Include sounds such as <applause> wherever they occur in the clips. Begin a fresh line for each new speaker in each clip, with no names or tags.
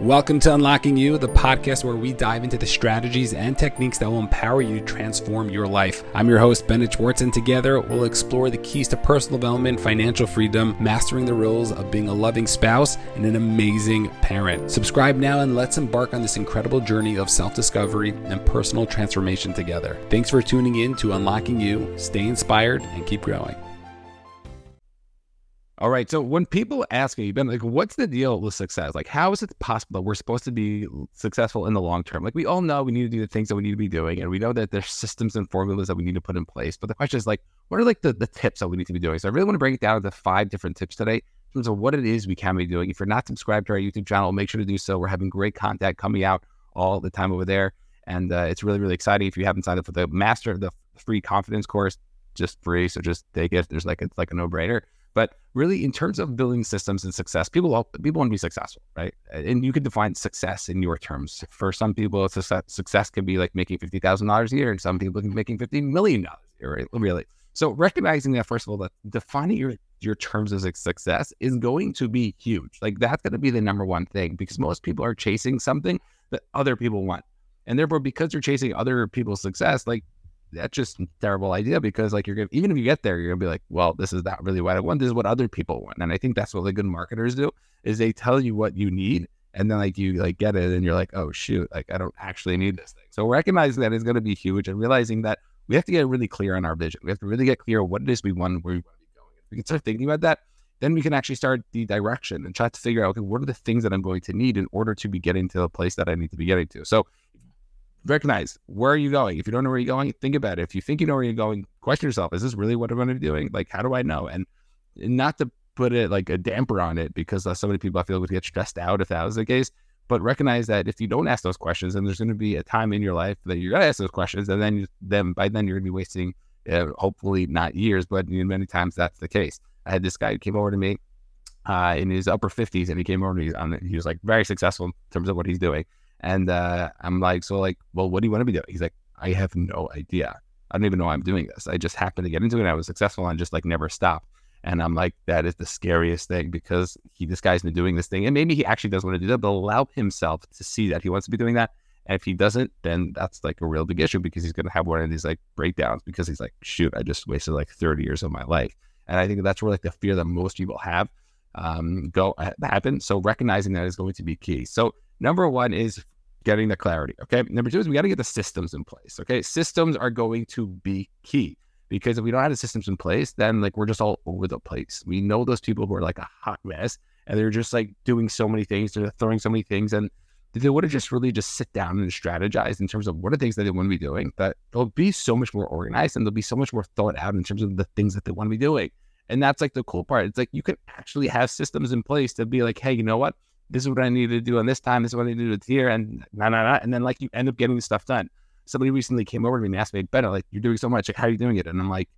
Welcome to Unlocking You, the podcast where we dive into the strategies and techniques that will empower you to transform your life. I'm your host, Bennett Schwartz, and together we'll explore the keys to personal development, financial freedom, mastering the rules of being a loving spouse, and an amazing parent. Subscribe now and let's embark on this incredible journey of self discovery and personal transformation together. Thanks for tuning in to Unlocking You. Stay inspired and keep growing.
All right. So when people ask me, Ben, like, what's the deal with success? Like, how is it possible that we're supposed to be successful in the long term? Like, we all know we need to do the things that we need to be doing, and we know that there's systems and formulas that we need to put in place. But the question is, like, what are like the, the tips that we need to be doing? So I really want to break it down into five different tips today in terms of what it is we can be doing. If you're not subscribed to our YouTube channel, make sure to do so. We're having great content coming out all the time over there, and uh, it's really, really exciting. If you haven't signed up for the master, of the free confidence course, just free, so just take it. There's like it's like a no brainer. But really, in terms of building systems and success, people people want to be successful, right? And you can define success in your terms. For some people, success, success can be like making fifty thousand dollars a year, and some people can be making fifty million dollars a year, right? Really. So recognizing that, first of all, that defining your your terms of success is going to be huge. Like that's going to be the number one thing because most people are chasing something that other people want. And therefore, because you're chasing other people's success, like that's just a terrible idea because like you're gonna even if you get there, you're gonna be like, well, this is not really what I want. This is what other people want. And I think that's what the good marketers do is they tell you what you need and then like you like get it and you're like, oh shoot, like I don't actually need this thing. So recognizing that is gonna be huge and realizing that we have to get really clear on our vision. We have to really get clear what it is we want where we want to be going. We can start thinking about that, then we can actually start the direction and try to figure out, okay, what are the things that I'm going to need in order to be getting to the place that I need to be getting to. So recognize where are you going? If you don't know where you're going, think about it. If you think you know where you're going, question yourself, is this really what I'm going to be doing? Like, how do I know? And not to put it like a damper on it because uh, so many people I feel would get stressed out if that was the case. But recognize that if you don't ask those questions, then there's going to be a time in your life that you're going to ask those questions, and then you, then by then you're going to be wasting, uh, hopefully not years, but many times that's the case. I had this guy who came over to me uh, in his upper 50s, and he came over to me. He was like very successful in terms of what he's doing, and uh, I'm like, so like, well, what do you want to be doing? He's like, I have no idea. I don't even know I'm doing this. I just happened to get into it. And I was successful and just like never stopped. And I'm like, that is the scariest thing because he, this guy's been doing this thing, and maybe he actually does want to do that, but allow himself to see that he wants to be doing that. And if he doesn't, then that's like a real big issue because he's going to have one of these like breakdowns because he's like, shoot, I just wasted like 30 years of my life. And I think that's where like the fear that most people have um, go happen. So recognizing that is going to be key. So number one is getting the clarity. Okay. Number two is we got to get the systems in place. Okay. Systems are going to be key because if we don't have the systems in place, then like we're just all over the place. We know those people who are like a hot mess and they're just like doing so many things, they're throwing so many things. And they would have just really just sit down and strategize in terms of what are the things that they want to be doing, that they'll be so much more organized and they'll be so much more thought out in terms of the things that they want to be doing. And that's like the cool part. It's like you can actually have systems in place to be like, hey, you know what? This is what I need to do on this time, this is what I need to do here, and nah, nah, nah. And then like you end up getting stuff done. Somebody recently came over to me and asked me, "Better, like you're doing so much, like how are you doing it?" And I'm like,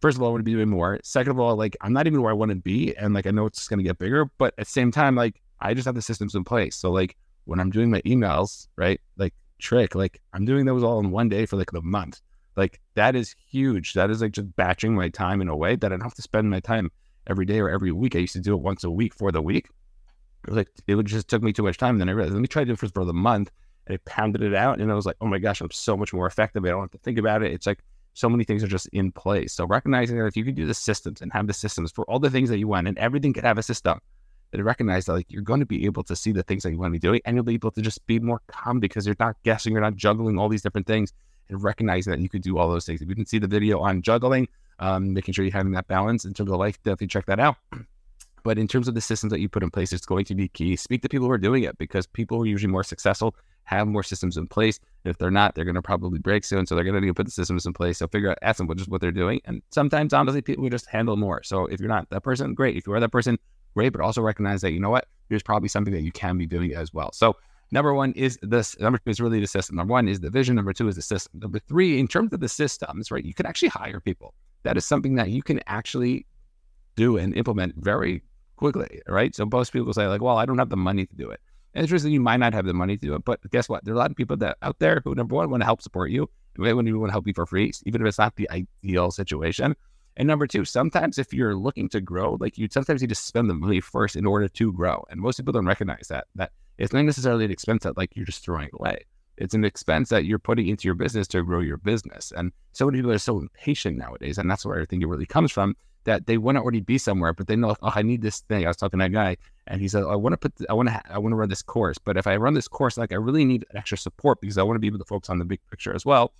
first of all, I want to be doing more. Second of all, like I'm not even where I want to be, and like I know it's going to get bigger, but at the same time, like I just have the systems in place. So like when I'm doing my emails, right, like trick, like I'm doing those all in one day for like the month. Like that is huge. That is like just batching my time in a way that I don't have to spend my time every day or every week. I used to do it once a week for the week it like it just took me too much time. And Then I realized let me try to do this for the month, and I pounded it out, and I was like, oh my gosh, I'm so much more effective. I don't have to think about it. It's like so many things are just in place. So recognizing that if you can do the systems and have the systems for all the things that you want, and everything could have a system, then recognize that like you're going to be able to see the things that you want to be doing, and you'll be able to just be more calm because you're not guessing, you're not juggling all these different things, and recognizing that you could do all those things. If you didn't see the video on juggling, um, making sure you're having that balance terms of life, definitely check that out. <clears throat> But in terms of the systems that you put in place, it's going to be key. Speak to people who are doing it because people who are usually more successful have more systems in place. If they're not, they're going to probably break soon. So they're going to need to put the systems in place. So figure out, ask them what just what they're doing. And sometimes, honestly, people just handle more. So if you're not that person, great. If you are that person, great. But also recognize that, you know what, there's probably something that you can be doing as well. So number one is this. Number two is really the system. Number one is the vision. Number two is the system. Number three, in terms of the systems, right, you can actually hire people. That is something that you can actually do and implement very quickly, right? So most people say like, well, I don't have the money to do it. And that you might not have the money to do it, but guess what? There are a lot of people that out there who number one want to help support you, they want to help you for free, even if it's not the ideal situation. And number two, sometimes if you're looking to grow, like you sometimes you just spend the money first in order to grow. And most people don't recognize that. That it's not necessarily an expense that like you're just throwing away. It's an expense that you're putting into your business to grow your business. And so many people are so impatient nowadays. And that's where I think it really comes from that they want to already be somewhere, but they know, oh, I need this thing. I was talking to that guy and he said, I want to put, I want to, I want to run this course. But if I run this course, like I really need extra support because I want to be able to focus on the big picture as well.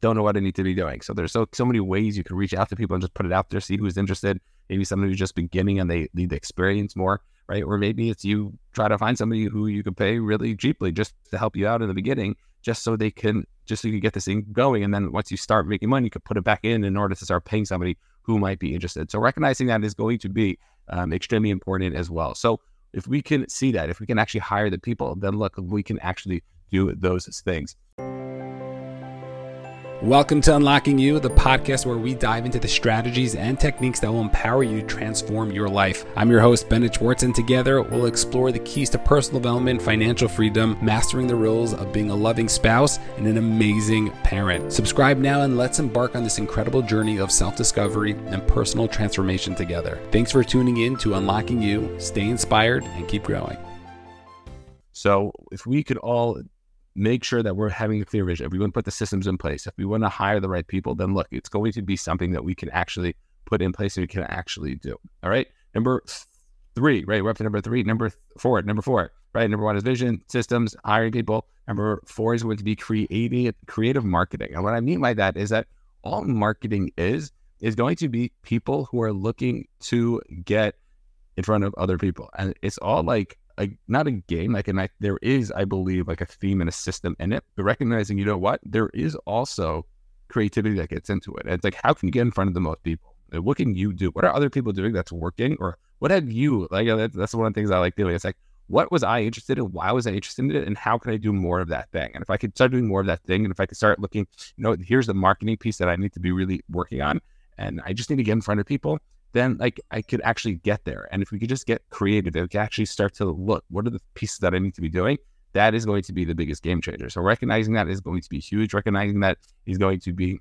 Don't know what I need to be doing. So there's so, so many ways you can reach out to people and just put it out there, see who's interested. Maybe somebody who's just beginning and they need the experience more right? Or maybe it's you try to find somebody who you can pay really cheaply just to help you out in the beginning, just so they can, just so you can get this thing going. And then once you start making money, you can put it back in in order to start paying somebody who might be interested. So recognizing that is going to be um, extremely important as well. So if we can see that, if we can actually hire the people, then look, we can actually do those things.
Welcome to Unlocking You, the podcast where we dive into the strategies and techniques that will empower you to transform your life. I'm your host, Bennett Schwartz, and together we'll explore the keys to personal development, financial freedom, mastering the rules of being a loving spouse, and an amazing parent. Subscribe now and let's embark on this incredible journey of self discovery and personal transformation together. Thanks for tuning in to Unlocking You. Stay inspired and keep growing.
So, if we could all make sure that we're having a clear vision. If we want to put the systems in place, if we want to hire the right people, then look, it's going to be something that we can actually put in place and we can actually do. All right. Number three, right? We're up to number three. Number four, number four, right? Number one is vision, systems, hiring people. Number four is going to be creating creative marketing. And what I mean by that is that all marketing is is going to be people who are looking to get in front of other people. And it's all like a, not a game like and I, there is i believe like a theme and a system in it but recognizing you know what? There is also creativity that gets into it and it's like how can you get in front of the most people? What can you do? What are other people doing that's working? Or what have you like uh, that's, that's one of the things i like doing. It's like what was i interested in? Why was i interested in it? And how can i do more of that thing? And if i could start doing more of that thing and if i could start looking you know here's the marketing piece that i need to be really working on and i just need to get in front of people then like I could actually get there. And if we could just get creative, we could actually start to look, what are the pieces that I need to be doing? That is going to be the biggest game changer. So recognizing that is going to be huge. Recognizing that is going to be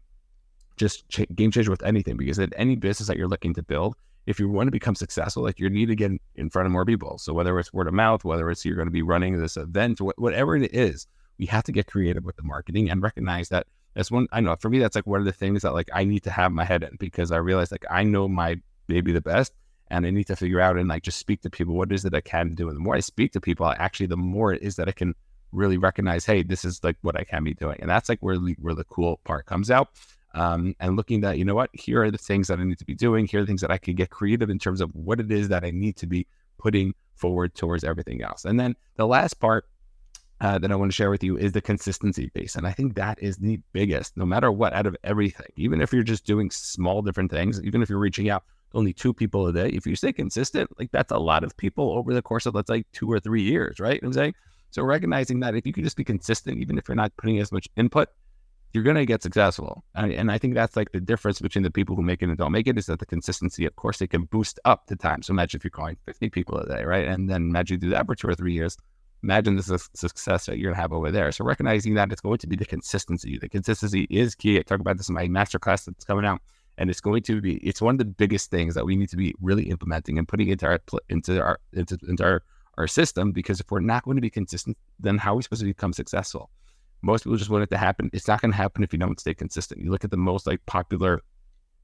just ch- game changer with anything because at any business that you're looking to build, if you want to become successful, like you need to get in front of more people. So whether it's word of mouth, whether it's you're going to be running this event, whatever it is, we have to get creative with the marketing and recognize that that's one. I know for me, that's like one of the things that like I need to have my head in because I realize like I know my maybe the best. And I need to figure out and like just speak to people. What is it I can do? And the more I speak to people, actually, the more it is that I can really recognize, hey, this is like what I can be doing. And that's like where the, where the cool part comes out. Um, and looking that, you know what, here are the things that I need to be doing. Here are the things that I can get creative in terms of what it is that I need to be putting forward towards everything else. And then the last part uh, that I want to share with you is the consistency piece. And I think that is the biggest, no matter what, out of everything, even if you're just doing small different things, even if you're reaching out only two people a day. If you stay consistent, like that's a lot of people over the course of let's say two or three years, right? I'm saying so recognizing that if you can just be consistent, even if you're not putting as much input, you're gonna get successful. And, and I think that's like the difference between the people who make it and don't make it is that the consistency, of course, they can boost up the time. So imagine if you're calling 50 people a day, right? And then imagine you do that for two or three years. Imagine the success that you're gonna have over there. So recognizing that it's going to be the consistency. The consistency is key. I talk about this in my masterclass that's coming out and it's going to be it's one of the biggest things that we need to be really implementing and putting into our into our into, into our our system because if we're not going to be consistent then how are we supposed to become successful? Most people just want it to happen. It's not going to happen if you don't stay consistent. You look at the most like popular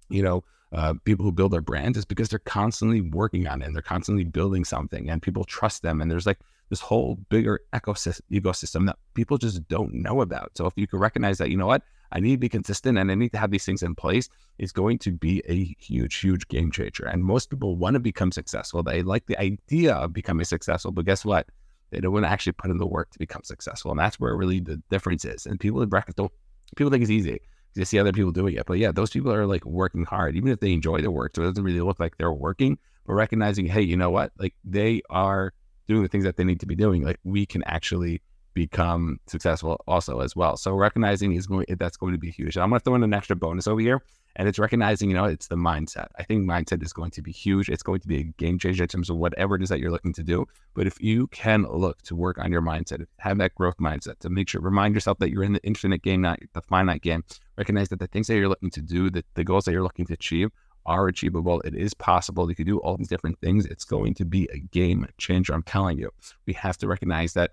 you know uh, people who build their brands is because they're constantly working on it and they're constantly building something and people trust them. And there's like this whole bigger ecosystem ecosystem that people just don't know about. So if you can recognize that you know what I need to be consistent and I need to have these things in place is going to be a huge, huge game changer. And most people want to become successful. They like the idea of becoming successful, but guess what? They don't want to actually put in the work to become successful. And that's where really the difference is. And people in brackets don't, people think it's easy. They see other people doing it. But yeah, those people are like working hard, even if they enjoy their work. So it doesn't really look like they're working, but recognizing, hey, you know what? Like they are doing the things that they need to be doing. Like we can actually become successful also as well. So recognizing is going that's going to be huge. I'm going to throw in an extra bonus over here, and it's recognizing you know it's the mindset. I think mindset is going to be huge. It's going to be a game changer in terms of whatever it is that you're looking to do. But if you can look to work on your mindset, have that growth mindset to make sure remind yourself that you're in the infinite game, not the finite game. Recognize that the things that you're looking to do, that the goals that you're looking to achieve are achievable. It is possible. You can do all these different things. It's going to be a game changer. I'm telling you. We have to recognize that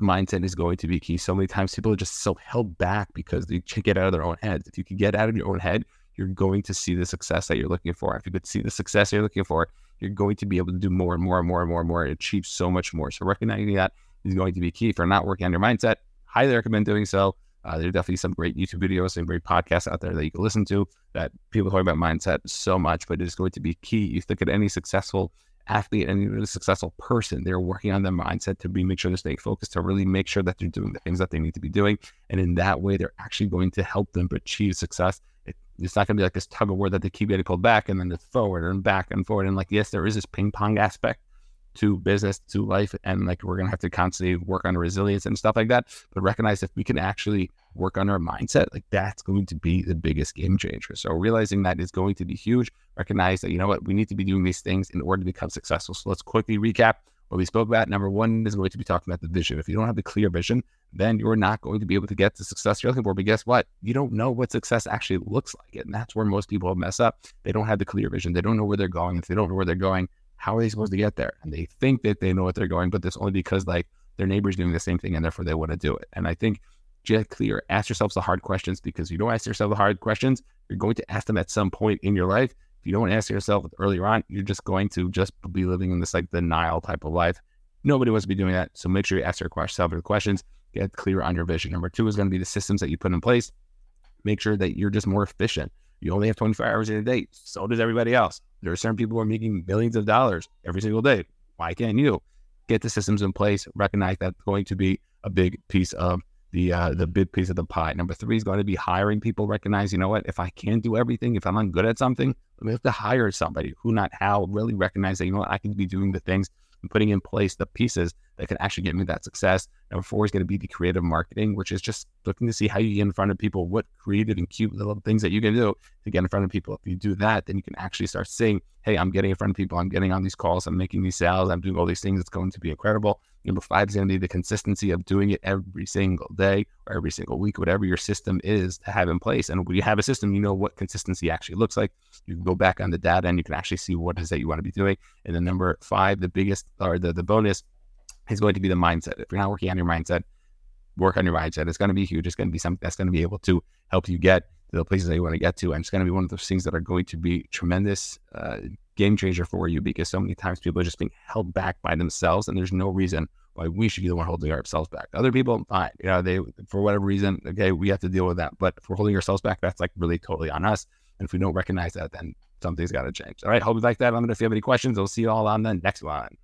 mindset is going to be key. So many times people are just so held back because they can't get out of their own heads. If you can get out of your own head, you're going to see the success that you're looking for. If you could see the success you're looking for, you're going to be able to do more and more and more and more and more and achieve so much more. So recognizing that is going to be key. For not working on your mindset, highly recommend doing so. Uh, there are definitely some great YouTube videos and great podcasts out there that you can listen to that people talk about mindset so much, but it is going to be key. You think at any successful athlete and even a successful person, they're working on their mindset to be make sure they're staying focused, to really make sure that they're doing the things that they need to be doing. And in that way, they're actually going to help them achieve success. It, it's not going to be like this tug of war that they keep getting pulled back and then it's forward and back and forward. And like, yes, there is this ping pong aspect to business, to life. And like we're gonna have to constantly work on resilience and stuff like that. But recognize if we can actually work on our mindset, like that's going to be the biggest game changer. So realizing that is going to be huge. Recognize that you know what we need to be doing these things in order to become successful. So let's quickly recap what we spoke about. Number one is going to be talking about the vision. If you don't have the clear vision, then you're not going to be able to get the success you're looking for. But guess what? You don't know what success actually looks like. And that's where most people mess up. They don't have the clear vision. They don't know where they're going. If they don't know where they're going, how are they supposed to get there? And they think that they know what they're going, but that's only because like their neighbor's doing the same thing and therefore they want to do it. And I think get clear, ask yourselves the hard questions because you don't ask yourself the hard questions, you're going to ask them at some point in your life. If you don't ask yourself earlier on, you're just going to just be living in this like denial type of life. Nobody wants to be doing that. So make sure you ask yourself the questions, get clear on your vision. Number two is going to be the systems that you put in place. Make sure that you're just more efficient. You only have 24 hours in a day. So does everybody else. There are certain people who are making millions of dollars every single day. Why can't you get the systems in place? Recognize that's going to be a big piece of the uh, the big piece of the pie. Number three is going to be hiring people. Recognize, you know what? If I can't do everything, if I'm not good at something, we have to hire somebody who, not how. Really recognize that you know what? I can be doing the things and putting in place the pieces that can actually get me that success. Number four is going to be the creative marketing, which is just looking to see how you get in front of people, what creative and cute little things that you can do to get in front of people. If you do that, then you can actually start seeing, hey, I'm getting in front of people, I'm getting on these calls, I'm making these sales, I'm doing all these things. It's going to be incredible. Number five is going to be the consistency of doing it every single day or every single week, whatever your system is to have in place. And when you have a system, you know what consistency actually looks like. You can go back on the data and you can actually see what is that you want to be doing. And then number five, the biggest or the, the bonus is going to be the mindset. If you're not working on your mindset, work on your mindset. It's going to be huge. It's going to be something that's going to be able to help you get to the places that you want to get to. And it's going to be one of those things that are going to be tremendous uh, game changer for you because so many times people are just being held back by themselves and there's no reason why we should be the one holding ourselves back. Other people, fine. You know, they, for whatever reason, okay, we have to deal with that. But if we're holding ourselves back, that's like really totally on us. And if we don't recognize that, then something's got to change. All right. Hope you like that. Let me know if you have any questions. I'll see you all on the next one.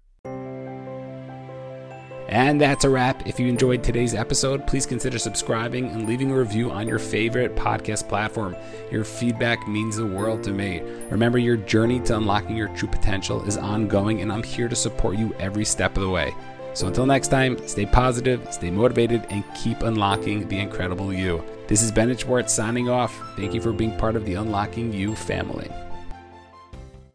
And that's a wrap. If you enjoyed today's episode, please consider subscribing and leaving a review on your favorite podcast platform. Your feedback means the world to me. Remember, your journey to unlocking your true potential is ongoing, and I'm here to support you every step of the way. So until next time, stay positive, stay motivated, and keep unlocking the incredible you. This is Bennett Schwartz signing off. Thank you for being part of the Unlocking You family.